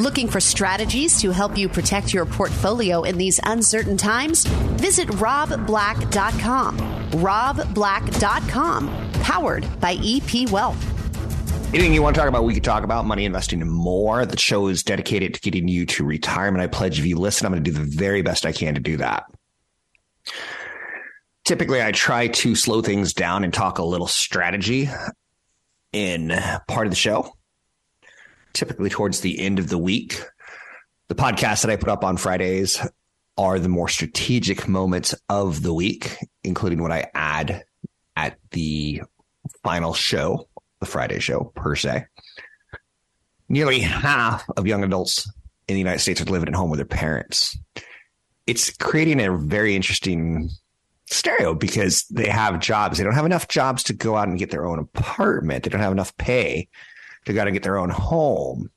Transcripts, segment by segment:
Looking for strategies to help you protect your portfolio in these uncertain times? Visit robblack.com. robblack.com, powered by EP Wealth. Anything you want to talk about, we could talk about money investing and more. The show is dedicated to getting you to retirement. I pledge if you listen, I'm going to do the very best I can to do that. Typically, I try to slow things down and talk a little strategy in part of the show typically towards the end of the week. The podcasts that I put up on Fridays are the more strategic moments of the week, including what I add at the final show, the Friday show per se. Nearly half of young adults in the United States are living at home with their parents. It's creating a very interesting stereo because they have jobs. They don't have enough jobs to go out and get their own apartment. They don't have enough pay to go out and get their own home,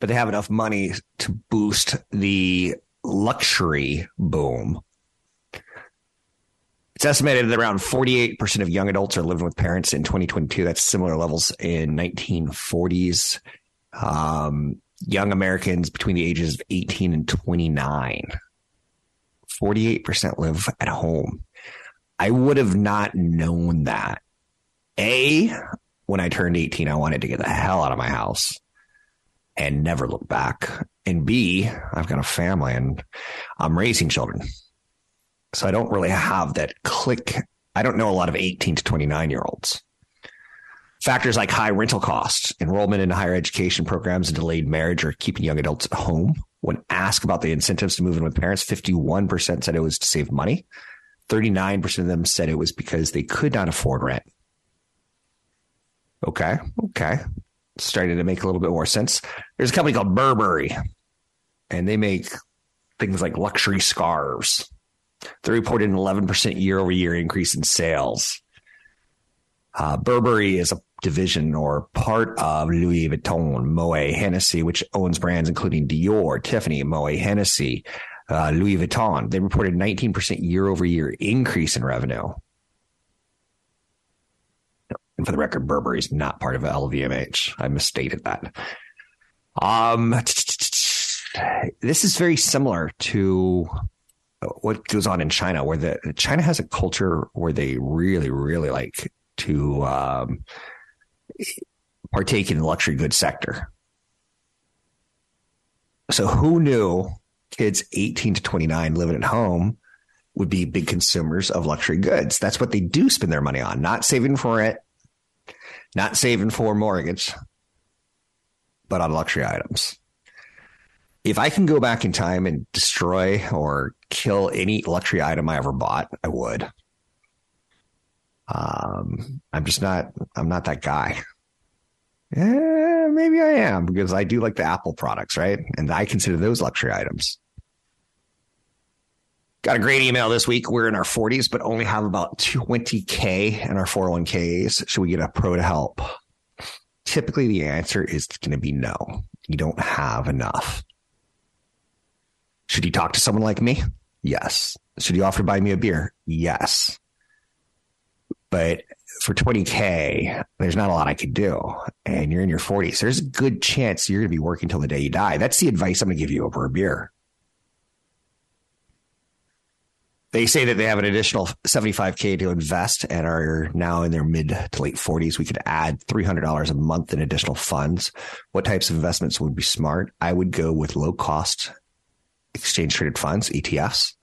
but they have enough money to boost the luxury boom. It's estimated that around 48% of young adults are living with parents in 2022. That's similar levels in 1940s. Um, young Americans between the ages of 18 and 29. 48% live at home. I would have not known that. A, when I turned 18, I wanted to get the hell out of my house and never look back. And B, I've got a family and I'm raising children. So I don't really have that click. I don't know a lot of 18 to 29 year olds. Factors like high rental costs, enrollment in higher education programs, and delayed marriage are keeping young adults at home. When asked about the incentives to move in with parents, 51% said it was to save money. 39% of them said it was because they could not afford rent. Okay. Okay. Starting to make a little bit more sense. There's a company called Burberry, and they make things like luxury scarves. They reported an 11% year over year increase in sales. Uh, Burberry is a division or part of Louis Vuitton, Moet Hennessy, which owns brands including Dior, Tiffany, Moet Hennessy, uh, Louis Vuitton. They reported 19% year over year increase in revenue. And for the record, Burberry is not part of LVMH. I misstated that. Um, this is very similar to what goes on in China, where the China has a culture where they really, really like to um, partake in the luxury goods sector. So, who knew kids 18 to 29 living at home would be big consumers of luxury goods? That's what they do spend their money on, not saving for it, not saving for mortgage, but on luxury items. If I can go back in time and destroy or kill any luxury item I ever bought, I would. Um, I'm just not. I'm not that guy. Yeah, maybe I am because I do like the Apple products, right? And I consider those luxury items. Got a great email this week. We're in our 40s, but only have about 20K in our 401ks. Should we get a pro to help? Typically, the answer is going to be no. You don't have enough. Should you talk to someone like me? Yes. Should you offer to buy me a beer? Yes. But for 20K, there's not a lot I could do. And you're in your 40s. There's a good chance you're going to be working till the day you die. That's the advice I'm going to give you over a beer. They say that they have an additional 75K to invest and are now in their mid to late 40s. We could add $300 a month in additional funds. What types of investments would be smart? I would go with low cost exchange traded funds, ETFs.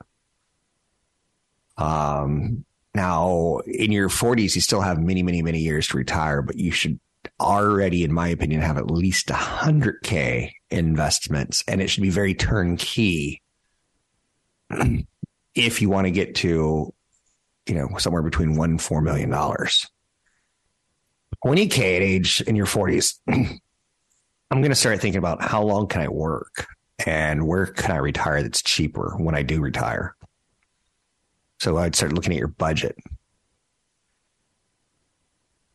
Um, now, in your 40s, you still have many, many, many years to retire, but you should already, in my opinion, have at least 100K investments, and it should be very turnkey if you want to get to, you know, somewhere between one and four million dollars. 20K at age in your 40s I'm going to start thinking about how long can I work and where can I retire that's cheaper when I do retire. So I'd start looking at your budget.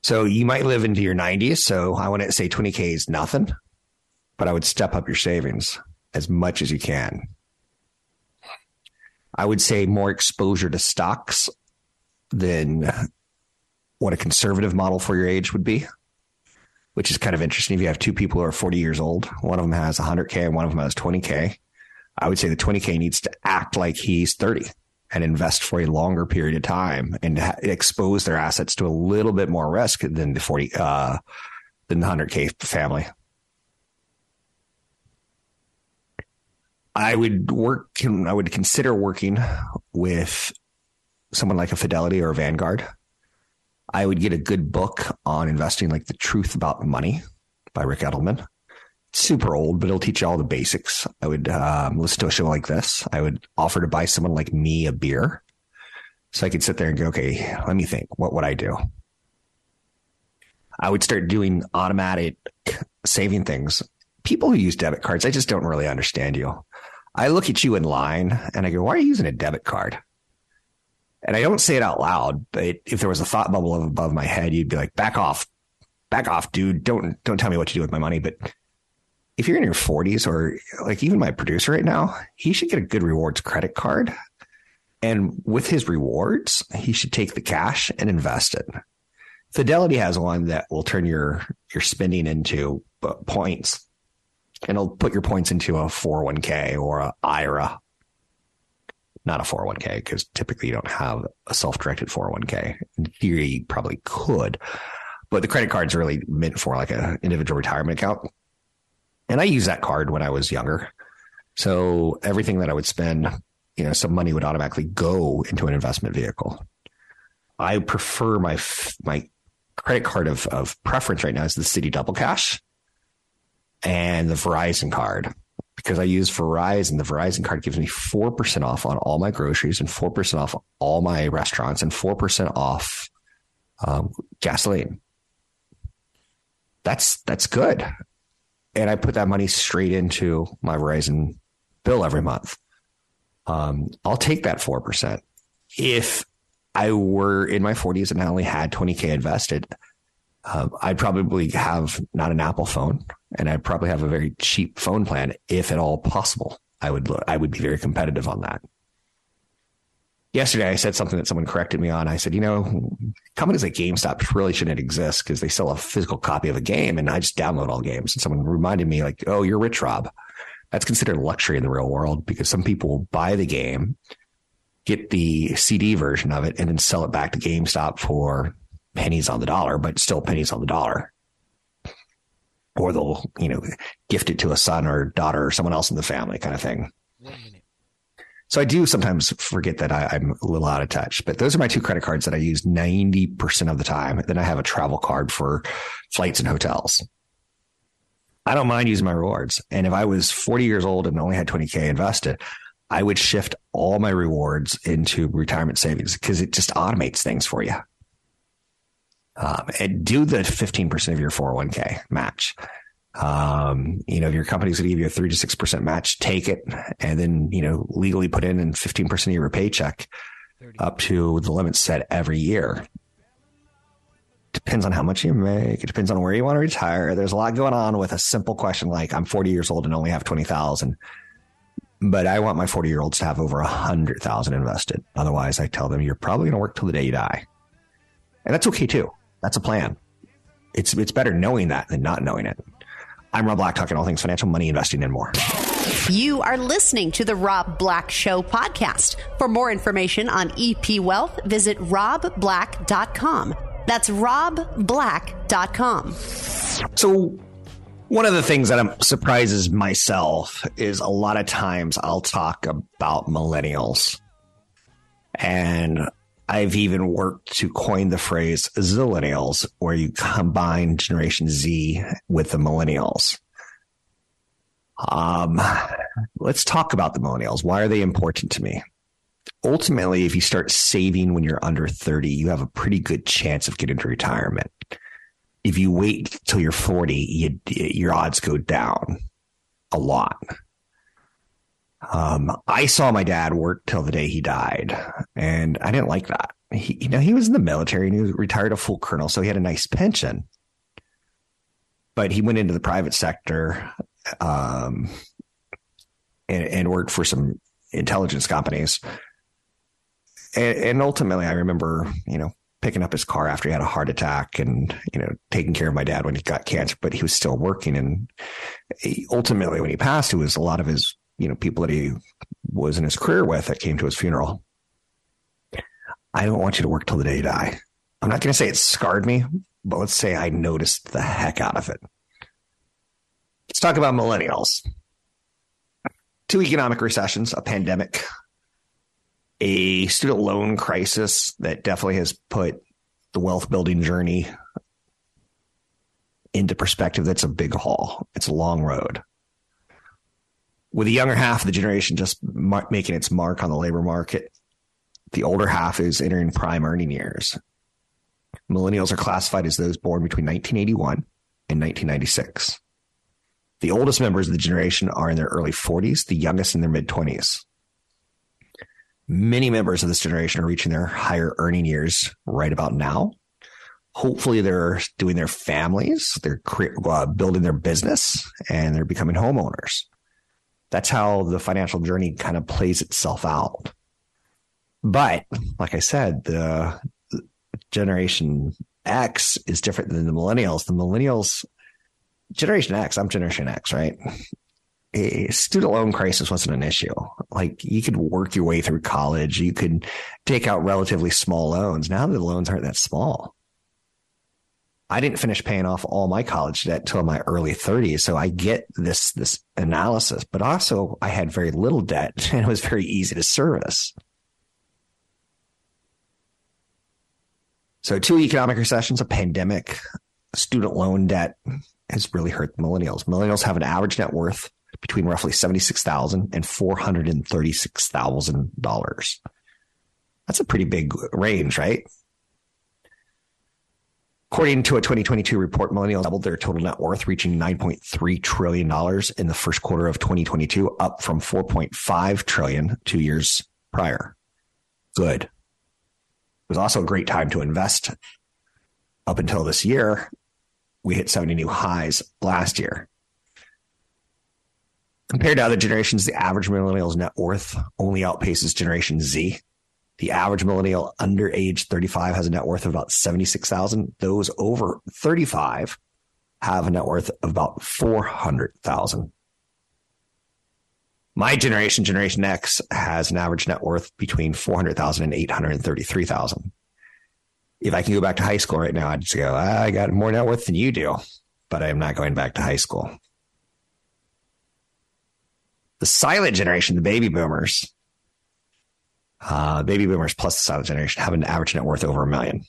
So you might live into your 90s. So I wouldn't say 20K is nothing, but I would step up your savings as much as you can. I would say more exposure to stocks than what a conservative model for your age would be, which is kind of interesting. If you have two people who are 40 years old, one of them has 100K and one of them has 20K, I would say the 20K needs to act like he's 30 and invest for a longer period of time and ha- expose their assets to a little bit more risk than the 40, uh, than the 100K family. I would work, I would consider working with someone like a Fidelity or a Vanguard. I would get a good book on investing, like The Truth About Money by Ric Edelman. super old, but it'll teach you all the basics. I would um, listen to a show like this. I would offer to buy someone like me a beer. So I could sit there and go, okay, let me think. What would I do? I would start doing automatic saving things. People who use debit cards, I just don't really understand you. I look at you in line and I go, why are you using a debit card? And I don't say it out loud, but if there was a thought bubble above my head, you'd be like, back off, back off, dude. Don't, don't tell me what to do with my money. But if you're in your 40s or like even my producer right now, he should get a good rewards credit card. And with his rewards, he should take the cash and invest it. Fidelity has one that will turn your, your spending into points and it'll put your points into a 401k or a IRA. Not a 401k because typically you don't have a self-directed 401k. In theory, you probably could, but the credit card's really meant for like an individual retirement account. And I used that card when I was younger. So everything that I would spend, you know, some money would automatically go into an investment vehicle. I prefer my my credit card of, of preference right now is the Citi Double Cash and the Verizon card because I use Verizon. The Verizon card gives me 4% off on all my groceries and 4% off all my restaurants and 4% off um, gasoline. That's, that's good. And I put that money straight into my Verizon bill every month. Um, I'll take that 4%. If I were in my 40s and I only had 20K invested, uh, I'd probably have not an Apple phone and I'd probably have a very cheap phone plan if at all possible. I would I would be very competitive on that. Yesterday, I said something that someone corrected me on. I said, you know, companies like GameStop really shouldn't exist because they sell a physical copy of a game, and I just download all games. And someone reminded me, like, oh, you're rich, Rob. That's considered luxury in the real world because some people will buy the game, get the CD version of it, and then sell it back to GameStop for pennies on the dollar, but still pennies on the dollar or they'll, you know, gift it to a son or daughter or someone else in the family kind of thing. So I do sometimes forget that I, am a little out of touch, but those are my two credit cards that I use 90% of the time. Then I have a travel card for flights and hotels. I don't mind using my rewards. And if I was 40 years old and only had 20K invested, I would shift all my rewards into retirement savings because it just automates things for you um, and do the 15% of your 401k match. Um, you know, if your company's going to give you a three to 6% match, take it and then, you know, legally put in and 15% of your paycheck up to the limit set every year. Depends on how much you make. It depends on where you want to retire. There's a lot going on with a simple question like I'm 40 years old and only have 20,000 but I want my 40 year olds to have over a hundred thousand invested. Otherwise I tell them you're probably going to work till the day you die. And that's okay too. That's a plan. It's it's better knowing that than not knowing it. I'm Rob Black, talking all things financial, money, investing, and more. You are listening to the Rob Black Show podcast. For more information on EP Wealth, visit robblack.com. That's robblack.com. So, one of the things that surprises myself is a lot of times I'll talk about millennials. And I've even worked to coin the phrase zillennials, where you combine Generation Z with the millennials. Um, let's talk about the millennials. Why are they important to me? Ultimately, if you start saving when you're under 30, you have a pretty good chance of getting to retirement. if you wait till you're 40, you, your odds go down a lot. Um, I saw my dad work till the day he died, and I didn't like that. He, you know, he was in the military and he was retired a full colonel, so he had a nice pension. But he went into the private sector, um, and, and worked for some intelligence companies. And, and ultimately, I remember, you know, picking up his car after he had a heart attack and you know taking care of my dad when he got cancer but he was still working and he, ultimately when he passed it was a lot of his you know people that he was in his career with that came to his funeral i don't want you to work till the day you die i'm not going to say it scarred me but let's say i noticed the heck out of it let's talk about millennials two economic recessions a pandemic a student loan crisis that definitely has put the wealth building journey into perspective. That's a big haul. It's a long road. With the younger half of the generation just making its mark on the labor market, the older half is entering prime earning years. Millennials are classified as those born between 1981 and 1996. The oldest members of the generation are in their early 40s, the youngest in their mid 20s. Many members of this generation are reaching their higher earning years right about now. Hopefully, they're doing their families, they're uh, building their business, and they're becoming homeowners. That's how the financial journey kind of plays itself out. But like I said, the Generation X is different than the millennials. The millennials, Generation X, I'm Generation X, right? a student loan crisis wasn't an issue. Like you could work your way through college, you could take out relatively small loans. Now the loans aren't that small. I didn't finish paying off all my college debt till my early 30s, so I get this this analysis. But also, I had very little debt, and it was very easy to service. So, two economic recessions, a pandemic, student loan debt has really hurt millennials. Millennials have an average net worth between roughly $76,000 and $436,000. That's a pretty big range, right? According to a 2022 report, millennials doubled their total net worth, reaching $9.3 trillion in the first quarter of 2022, up from 4.5 trillion two years prior. Good. It was also a great time to invest. Up until this year, we hit 70 new highs last year. Compared to other generations, the average millennial's net worth only outpaces Generation Z. The average millennial under age 35 has a net worth of about 76,000. Those over 35 have a net worth of about 400,000. My generation, Generation X, has an average net worth between 400,000 and 833,000. If I can go back to high school right now, I'd just go, I got more net worth than you do, but I am not going back to high school. The silent generation, the baby boomers, uh, baby boomers plus the silent generation have an average net worth over a million.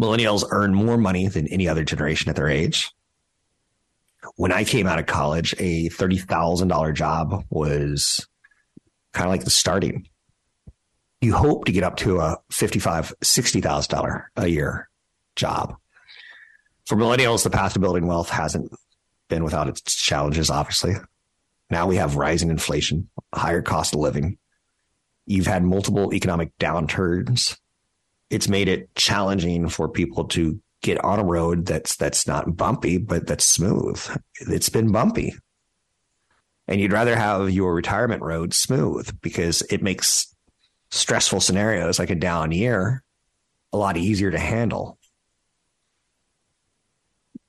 Millennials earn more money than any other generation at their age. When I came out of college, a $30,000 job was kind of like the starting. You hope to get up to a $55,000, $60,000 a year job. For millennials, the path to building wealth hasn't been without its challenges, obviously. Now we have rising inflation, higher cost of living. You've had multiple economic downturns. It's made it challenging for people to get on a road that's that's not bumpy, but that's smooth. It's been bumpy. And you'd rather have your retirement road smooth because it makes stressful scenarios like a down year a lot easier to handle.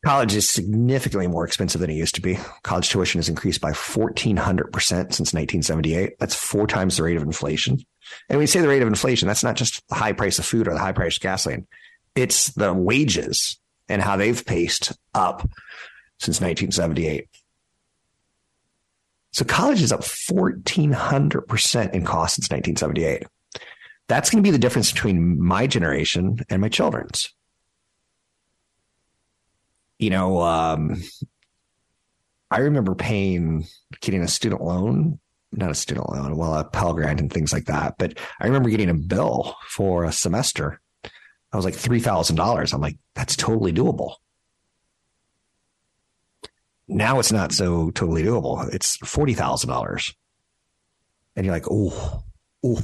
College is significantly more expensive than it used to be. College tuition has increased by 1,400% since 1978. That's four times the rate of inflation. And when we say the rate of inflation, that's not just the high price of food or the high price of gasoline. It's the wages and how they've paced up since 1978. So college is up 1,400% in cost since 1978. That's going to be the difference between my generation and my children's you know, um, I remember paying, getting a student loan, not a student loan, well, a Pell Grant and things like that. But I remember getting a bill for a semester I was like $3,000. I'm like, that's totally doable. Now it's not so totally doable. It's $40,000. And you're like, oh, oh.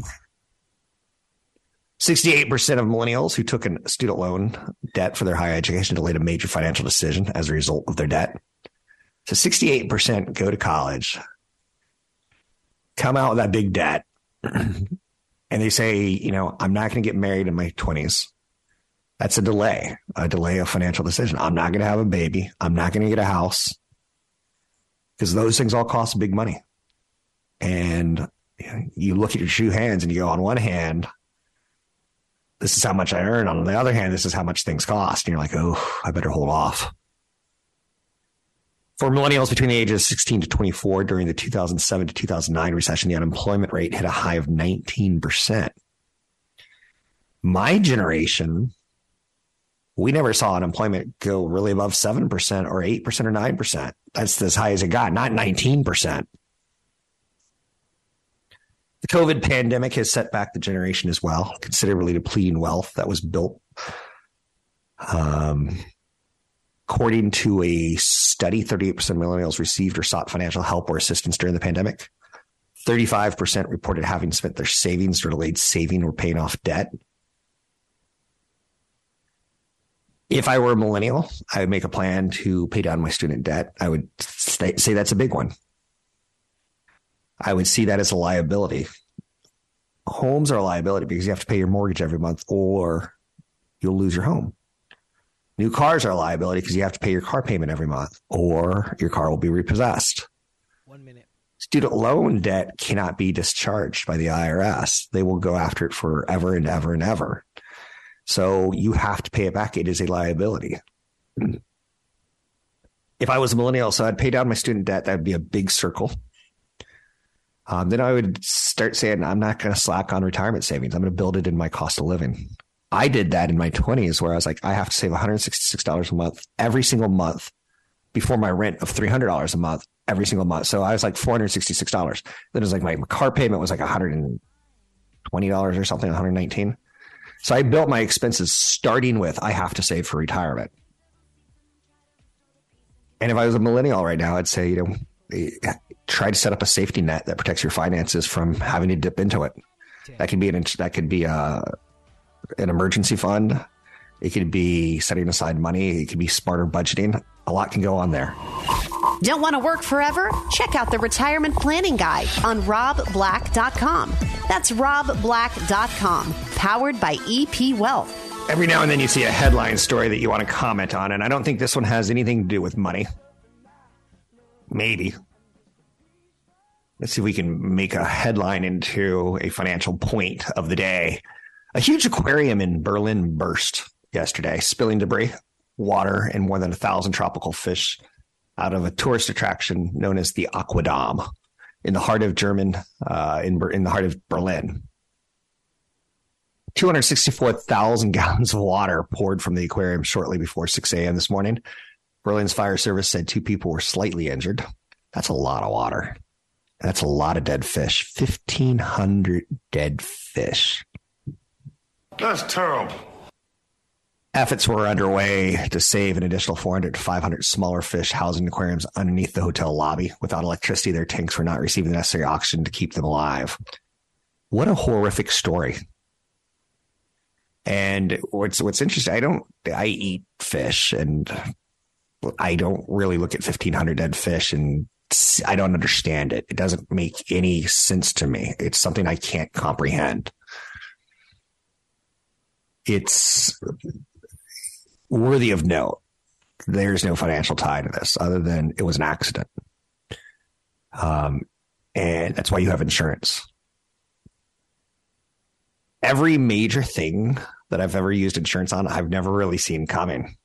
68% of millennials who took a student loan debt for their higher education delayed a major financial decision as a result of their debt. So 68% go to college, come out with that big debt, and they say, you know, I'm not going to get married in my 20s. That's a delay, a delay of financial decision. I'm not going to have a baby. I'm not going to get a house because those things all cost big money. And you look at your shoe hands and you go, on one hand, this is how much I earn. On the other hand, this is how much things cost. And you're like, oh, I better hold off. For millennials between the ages 16 to 24 during the 2007 to 2009 recession, the unemployment rate hit a high of 19%. My generation, we never saw unemployment go really above 7% or 8% or 9%. That's as high as it got, not 19%. The COVID pandemic has set back the generation as well, considerably depleting wealth that was built. Um, according to a study, 38% of millennials received or sought financial help or assistance during the pandemic. 35% reported having spent their savings or delayed saving or paying off debt. If I were a millennial, I would make a plan to pay down my student debt. I would say that's a big one. I would see that as a liability. Homes are a liability because you have to pay your mortgage every month or you'll lose your home. New cars are a liability because you have to pay your car payment every month or your car will be repossessed. One minute. Student loan debt cannot be discharged by the IRS. They will go after it forever and ever and ever. So you have to pay it back. It is a liability. If I was a millennial, so I'd pay down my student debt, that would be a big circle. Um, then I would start saying, I'm not going to slack on retirement savings. I'm going to build it in my cost of living. I did that in my 20s where I was like, I have to save $166 a month every single month before my rent of $300 a month every single month. So I was like $466. Then it was like my car payment was like $120 or something, 119. So I built my expenses starting with I have to save for retirement. And if I was a millennial right now, I'd say, you know, try to set up a safety net that protects your finances from having to dip into it. That could be an that could be a an emergency fund. It could be setting aside money. It could be smarter budgeting. A lot can go on there. Don't want to work forever? Check out the retirement planning guide on robblack.com. That's robblack.com, powered by EP Wealth. Every now and then you see a headline story that you want to comment on, and I don't think this one has anything to do with money. Maybe. Let's see if we can make a headline into a financial point of the day. A huge aquarium in Berlin burst yesterday, spilling debris, water, and more than a thousand tropical fish out of a tourist attraction known as the Aquadom in the heart of German, uh, in, in the heart of Berlin. 264,000 gallons of water poured from the aquarium shortly before 6 a.m. this morning. Berlin's fire service said two people were slightly injured. That's a lot of water. That's a lot of dead fish. 1,500 dead fish. That's terrible. Efforts were underway to save an additional 400 to 500 smaller fish housed in aquariums underneath the hotel lobby. Without electricity, their tanks were not receiving the necessary oxygen to keep them alive. What a horrific story. And what's what's interesting, I don't I eat fish and I don't really look at 1500 dead fish and I don't understand it. It doesn't make any sense to me. It's something I can't comprehend it's worthy of note. There's no financial tie to this other than it was an accident. Um, and that's why you have insurance. Every major thing that I've ever used insurance on, I've never really seen coming.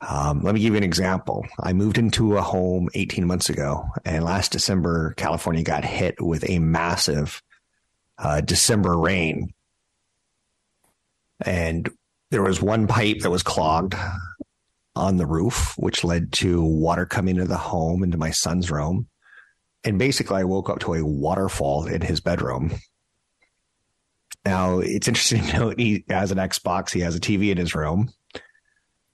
Um, let me give you an example. I moved into a home 18 months ago, and last December, California got hit with a massive uh, December rain and there was one pipe that was clogged on the roof, which led to water coming into the home, into my son's room. And basically, I woke up to a waterfall in his bedroom. Now, it's interesting to note he has an Xbox, he has a TV in his room.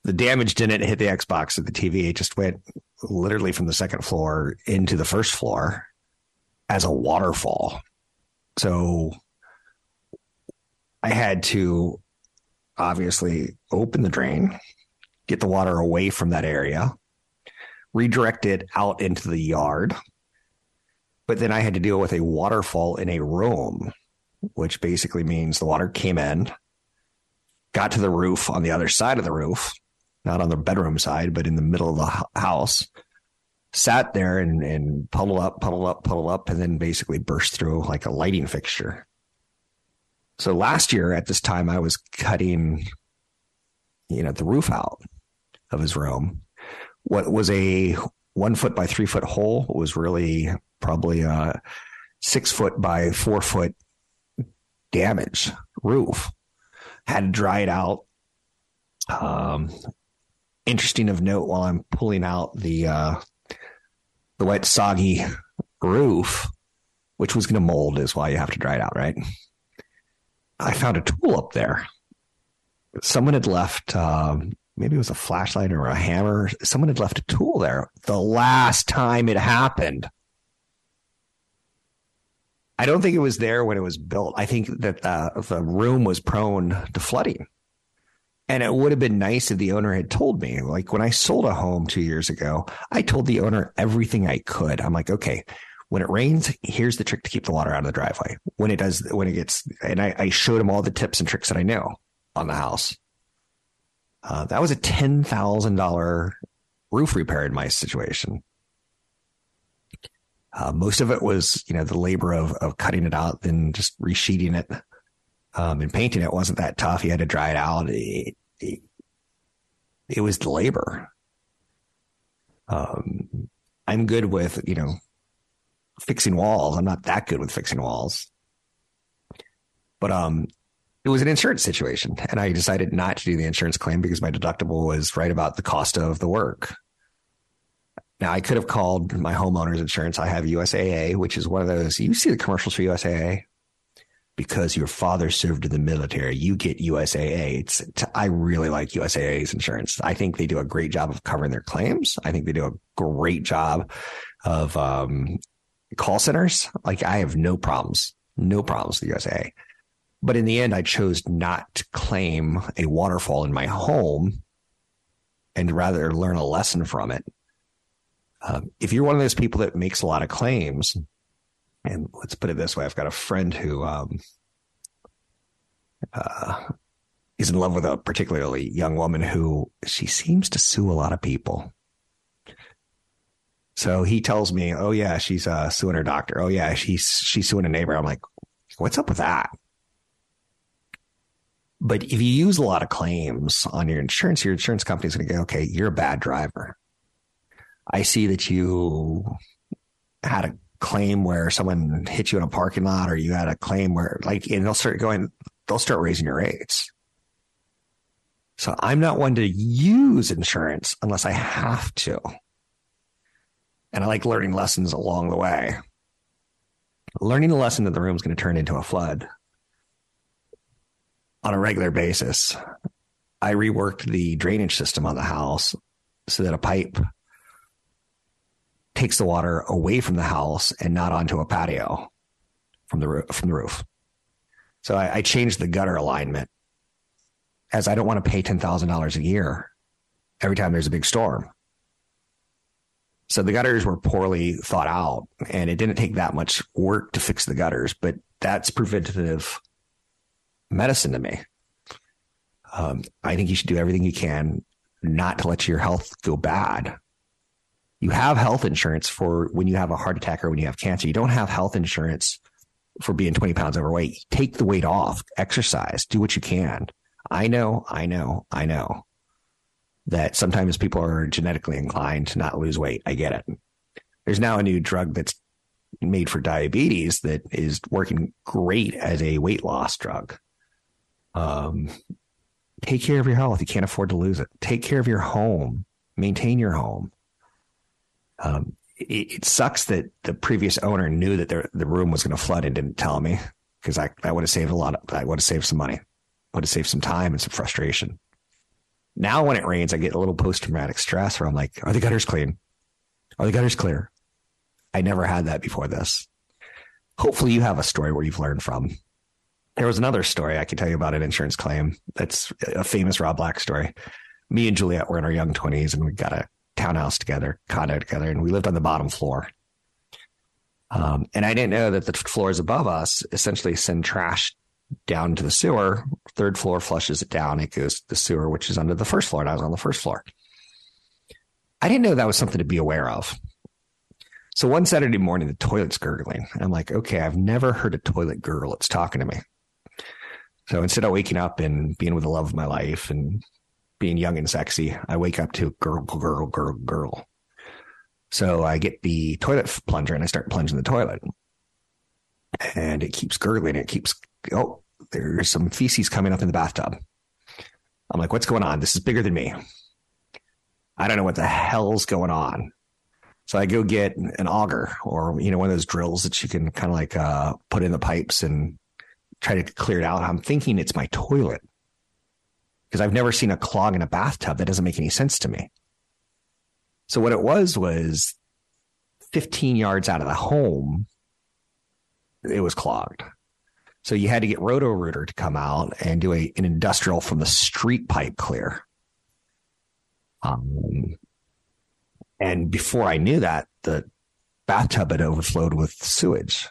The damage didn't hit the Xbox or the TV, it just went literally from the second floor into the first floor as a waterfall. So I had to obviously open the drain, get the water away from that area, redirect it out into the yard. But then I had to deal with a waterfall in a room, which basically means the water came in, got to the roof on the other side of the roof, not on the bedroom side, but in the middle of the house, sat there and, and puddle up, puddle up, puddle up, and then basically burst through like a lighting fixture. So last year at this time, I was cutting, you know, the roof out of his room. What was a one foot by three foot hole was really probably a six foot by four foot damage roof. Had to dry it out. Um, interesting of note while I'm pulling out the uh, the wet soggy roof, which was going to mold, is why you have to dry it out, right? I found a tool up there. Someone had left, um, maybe it was a flashlight or a hammer. Someone had left a tool there the last time it happened. I don't think it was there when it was built. I think that the, the room was prone to flooding. And it would have been nice if the owner had told me. Like when I sold a home two years ago, I told the owner everything I could. I'm like, okay, when it rains, here's the trick to keep the water out of the driveway. When it does, when it gets, and I, I showed him all the tips and tricks that I know on the house. Uh, that was a ten thousand dollar roof repair in my situation. Uh, most of it was, you know, the labor of of cutting it out and just resheeting it um, and painting it wasn't that tough. You had to dry it out. It, it, it was the labor. Um, I'm good with, you know, fixing walls. I'm not that good with fixing walls. But um, it was an insurance situation, and I decided not to do the insurance claim because my deductible was right about the cost of the work. Now I could have called my homeowner's insurance. I have USAA, which is one of those. You see the commercials for USAA because your father served in the military. You get USAA. It's I really like USAA's insurance. I think they do a great job of covering their claims. I think they do a great job of um, call centers. Like I have no problems, no problems with USAA. But in the end, I chose not to claim a waterfall in my home and rather learn a lesson from it. Um, if you're one of those people that makes a lot of claims, and let's put it this way, I've got a friend who um, uh, is in love with a particularly young woman who she seems to sue a lot of people. So he tells me, "Oh yeah, she's uh, suing her doctor. Oh yeah, she's she's suing a neighbor." I'm like, "What's up with that?" But if you use a lot of claims on your insurance, your insurance company is going to go, "Okay, you're a bad driver. I see that you had a claim where someone hit you in a parking lot, or you had a claim where, like, and they'll start going, they'll start raising your rates." So I'm not one to use insurance unless I have to. And I like learning lessons along the way. Learning a lesson in the room is going to turn into a flood on a regular basis. I reworked the drainage system on the house so that a pipe takes the water away from the house and not onto a patio from the roof, from the roof. So I, I changed the gutter alignment as I don't want to pay ten thousand dollars a year every time there's a big storm. So the gutters were poorly thought out, and it didn't take that much work to fix the gutters, but that's preventative medicine to me. Um, I think you should do everything you can not to let your health go bad. You have health insurance for when you have a heart attack or when you have cancer. You don't have health insurance for being 20 pounds overweight. Take the weight off, exercise, do what you can. I know, I know, I know that sometimes people are genetically inclined to not lose weight. I get it. There's now a new drug that's made for diabetes that is working great as a weight loss drug. Um, take care of your health. You can't afford to lose it. Take care of your home. Maintain your home. Um, it, it, sucks that the previous owner knew that the, the room was going to flood and didn't tell me. because I, I would have saved a lot. Of, I would have saved some money, would have saved some time and some frustration. Now, when it rains, I get a little post traumatic stress where I'm like, are the gutters clean? Are the gutters clear? I never had that before this. Hopefully, you have a story where you've learned from. There was another story I could tell you about an insurance claim. That's a famous Rob Black story. Me and Juliet were in our young 20s and we got a townhouse together, condo together, and we lived on the bottom floor. Um, and I didn't know that the floors above us essentially send trash down to the sewer. Third floor flushes it down. It goes to the sewer, which is under the first floor. And I was on the first floor. I didn't know that was something to be aware of. So one Saturday morning, the toilet's gurgling. I'm like, okay, I've never heard a toilet gurgle. It's talking to me. So instead of waking up and being with the love of my life and being young and sexy, I wake up to gurgle, gurgle, gurgle, gurgle. So I get the toilet plunger and I start plunging the toilet. And it keeps gurgling. It keeps, oh, there's some feces coming up in the bathtub. I'm like, what's going on? This is bigger than me. I don't know what the hell's going on. So I go get an auger or, you know, one of those drills that you can kind of like uh, put in the pipes and try to clear it out. I'm thinking it's my toilet because I've never seen a clog in a bathtub. That doesn't make any sense to me. So what it was was 15 yards out of the home, it was clogged. So you had to get Roto Rooter to come out and do a, an industrial from the street pipe clear. Um, and before I knew that, the bathtub had overflowed with sewage.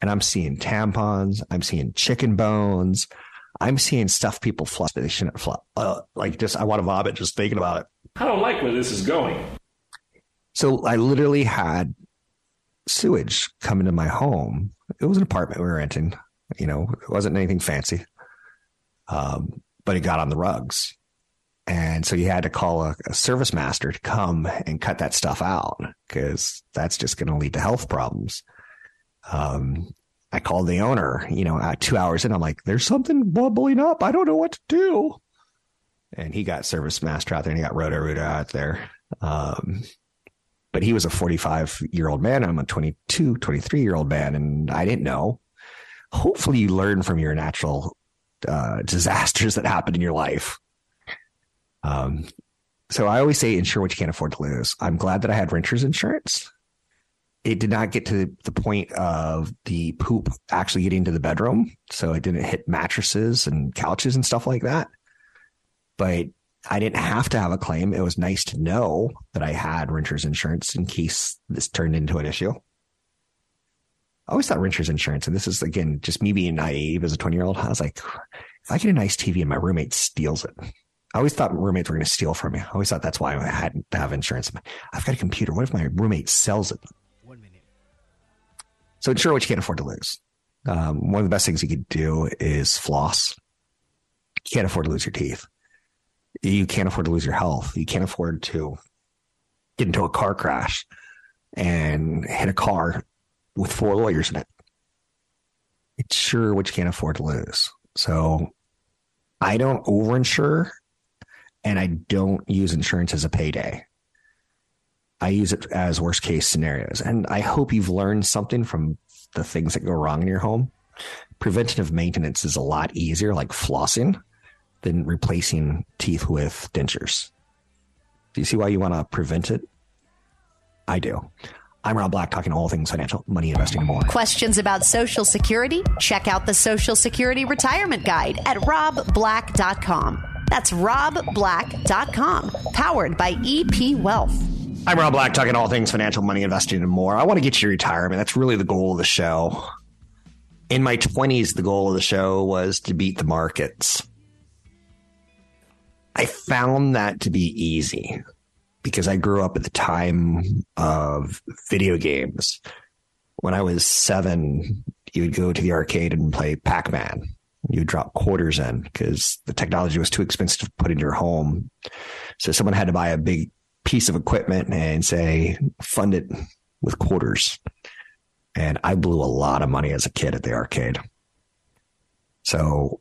And I'm seeing tampons, I'm seeing chicken bones, I'm seeing stuff people flush that they shouldn't flush. Uh, like just, I want to vomit just thinking about it. I don't like where this is going. So I literally had sewage come into my home. It was an apartment we were renting. You know, it wasn't anything fancy, um, but it got on the rugs. And so you had to call a, a ServiceMaster to come and cut that stuff out because that's just going to lead to health problems. Um, I called the owner, you know, at two hours in, I'm like, there's something bubbling up. I don't know what to do. And he got ServiceMaster out there and he got Roto Rooter out there. Um, but he was a 45 year old man. I'm a 22, 23 year old man. And I didn't know. Hopefully you learn from your natural uh, disasters that happen in your life. Um, so I always say insure what you can't afford to lose. I'm glad that I had renter's insurance. It did not get to the point of the poop actually getting to the bedroom. So it didn't hit mattresses and couches and stuff like that. But I didn't have to have a claim. It was nice to know that I had renter's insurance in case this turned into an issue. I always thought renter's insurance, and this is again just me being naive as a 20 year old. I was like, if I get a nice TV and my roommate steals it, I always thought roommates were going to steal from me. I always thought that's why I had to have insurance. I've got a computer. What if my roommate sells it? So insure what you can't afford to lose. Um, one of the best things you could do is floss. You can't afford to lose your teeth. You can't afford to lose your health. You can't afford to get into a car crash and hit a car with four lawyers in it. It's sure what you can't afford to lose. So I don't overinsure and I don't use insurance as a payday. I use it as worst case scenarios. And I hope you've learned something from the things that go wrong in your home. Preventative maintenance is a lot easier, like flossing, than replacing teeth with dentures. Do you see why you want to prevent it? I do. I'm Rob Black, talking all things financial, money, investing, and more. Questions about Social Security? Check out the Social Security Retirement Guide at robblack.com. That's robblack.com, powered by EP Wealth. I'm Rob Black, talking all things financial, money, investing, and more. I want to get you retirement. That's really the goal of the show. In my 20s, the goal of the show was to beat the markets. I found that to be easy because I grew up at the time of video games. When I was seven, you would go to the arcade and play Pac Man. You would drop quarters in because the technology was too expensive to put in your home. So someone had to buy a big piece of equipment and say, fund it with quarters. And I blew a lot of money as a kid at the arcade. So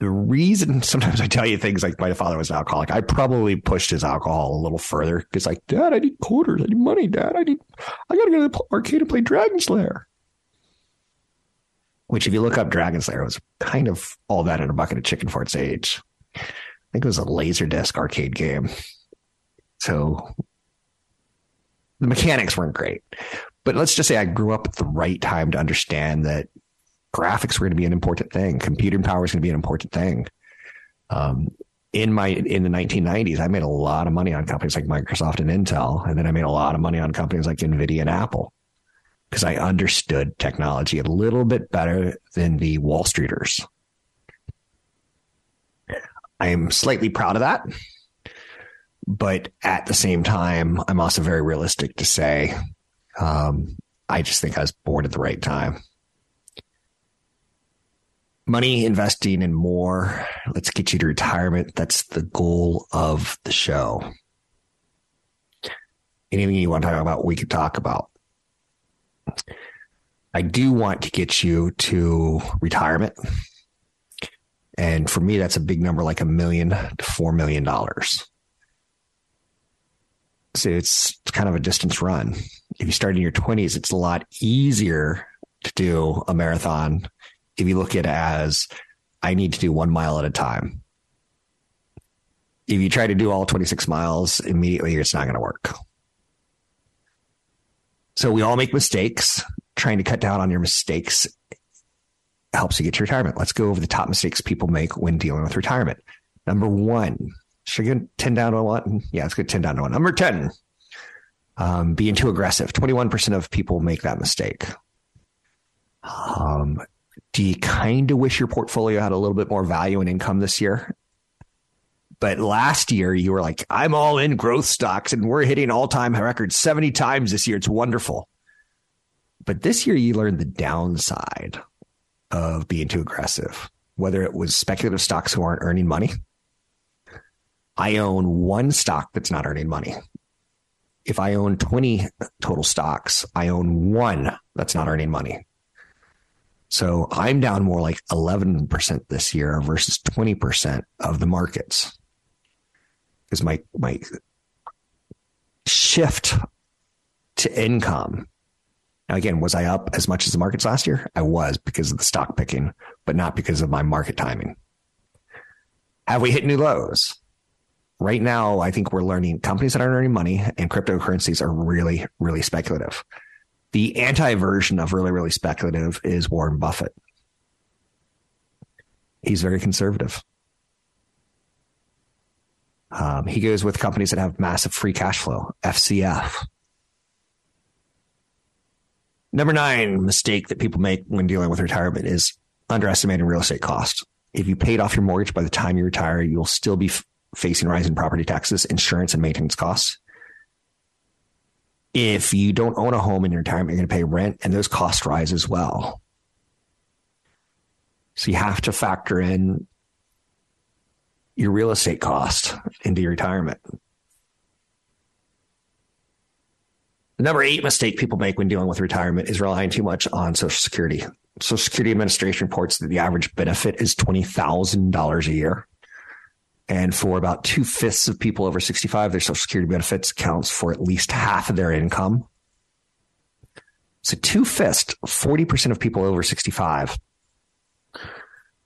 the reason sometimes I tell you things like my father was an alcoholic, I probably pushed his alcohol a little further because, like, Dad, I need quarters. I need money, Dad. I need, I got to go to the arcade and play Dragon's Lair. which if you look up Dragon's Lair was kind of all that in a bucket of chicken for its age. I think it was a laser Laserdisc arcade game. So the mechanics weren't great. But let's just say I grew up at the right time to understand that graphics were going to be an important thing. Computing power is going to be an important thing. Um, in my in the 1990s, I made a lot of money on companies like Microsoft and Intel, and then I made a lot of money on companies like Nvidia and Apple because I understood technology a little bit better than the Wall Streeters. I am slightly proud of that. But at the same time, I'm also very realistic to say um, I just think I was born at the right time. Money investing in more. Let's get you to retirement. That's the goal of the show. Anything you want to talk about, we could talk about. I do want to get you to retirement. And for me, that's a big number, like a million to four million dollars. So it's kind of a distance run. If you start in your 20s, it's a lot easier to do a marathon if you look at it as I need to do one mile at a time. If you try to do all 26 miles immediately, it's not going to work. So we all make mistakes. Trying to cut down on your mistakes helps you get to retirement. Let's go over the top mistakes people make when dealing with retirement. Number one, should get 10 down to one? Yeah, let's get 10 down to one. Number 10, um, being too aggressive. 21% of people make that mistake. Um, do you kind of wish your portfolio had a little bit more value and income this year? But last year you were like, I'm all in growth stocks and we're hitting all time records 70 times this year. It's wonderful. But this year you learned the downside of being too aggressive, whether it was speculative stocks who aren't earning money. I own one stock that's not earning money. If I own 20 total stocks, I own one that's not earning money. So I'm down more like 11% this year versus 20% of the markets because my my shift to income. Now again, was I up as much as the markets last year? I was because of the stock picking, but not because of my market timing. Have we hit new lows? Right now, I think we're learning companies that aren't earning money and cryptocurrencies are really, really speculative. The anti version of really, really speculative is Warren Buffett. He's very conservative. Um, he goes with companies that have massive free cash flow, FCF. Number nine mistake that people make when dealing with retirement is underestimating real estate costs. If you paid off your mortgage by the time you retire, you'll still be facing rising property taxes, insurance, and maintenance costs. If you don't own a home in your retirement, you're going to pay rent, and those costs rise as well. So you have to factor in your real estate cost into your retirement. Number eight mistake people make when dealing with retirement is relying too much on Social Security. Social Security Administration reports that the average benefit is $20,000 a year. And for about two fifths of people over 65, their Social Security benefits counts for at least half of their income. So two fifths, 40% of people over 65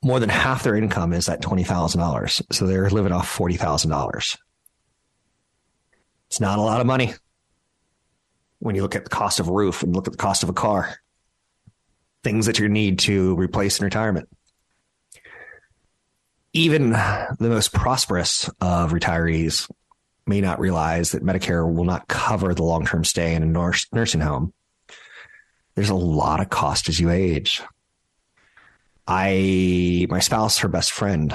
more than half their income is at $20,000. So they're living off $40,000. It's not a lot of money when you look at the cost of a roof and look at the cost of a car, things that you need to replace in retirement. Even the most prosperous of retirees may not realize that Medicare will not cover the long term stay in a nursing home. There's a lot of cost as you age. I, my spouse, her best friend,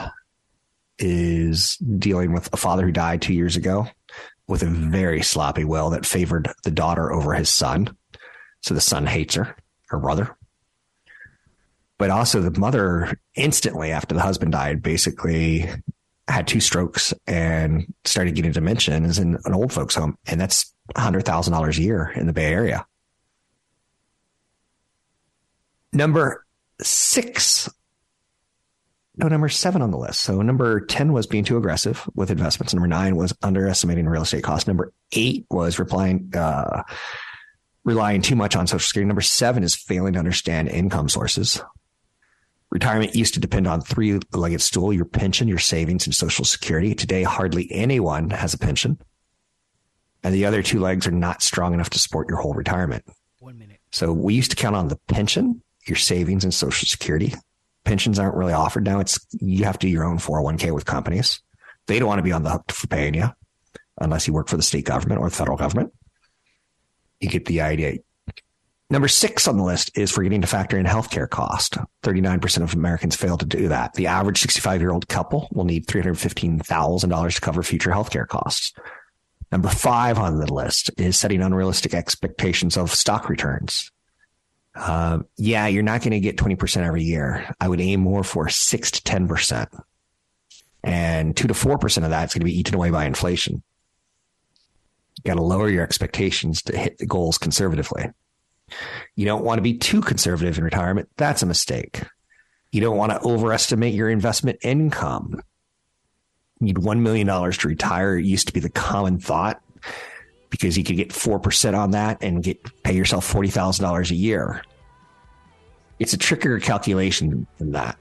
is dealing with a father who died two years ago with a very sloppy will that favored the daughter over his son. So the son hates her, her brother. But also the mother instantly after the husband died basically had two strokes and started getting dementia and is in an old folks home. And that's $100,000 a year in the Bay Area. Number six. No, number seven on the list. So number 10 was being too aggressive with investments. Number nine was underestimating real estate costs. Number eight was replying, uh, relying too much on social security. Number seven is failing to understand income sources. Retirement used to depend on three legged stool your pension, your savings, and Social Security. Today, hardly anyone has a pension. And the other two legs are not strong enough to support your whole retirement. One minute. So we used to count on the pension, your savings, and Social Security. Pensions aren't really offered now. It's you have to do your own 401k with companies. They don't want to be on the hook for paying you unless you work for the state government or the federal government. You get the idea. Number six on the list is forgetting to factor in healthcare cost. 39% of Americans fail to do that. The average 65 year old couple will need $315,000 to cover future healthcare costs. Number five on the list is setting unrealistic expectations of stock returns. Uh, yeah, you're not going to get 20% every year. I would aim more for six to 10%. And two to 4% of that is going to be eaten away by inflation. You got to lower your expectations to hit the goals conservatively. You don't want to be too conservative in retirement. That's a mistake. You don't want to overestimate your investment income. You need $1 million to retire. It used to be the common thought because you could get 4% on that and get pay yourself $40,000 a year. It's a trickier calculation than that.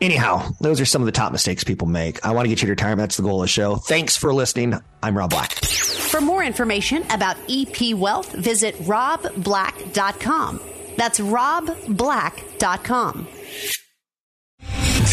Anyhow, those are some of the top mistakes people make. I want to get you to retirement. That's the goal of the show. Thanks for listening. I'm Rob Black. For more information about EP Wealth, visit robblack.com. That's robblack.com.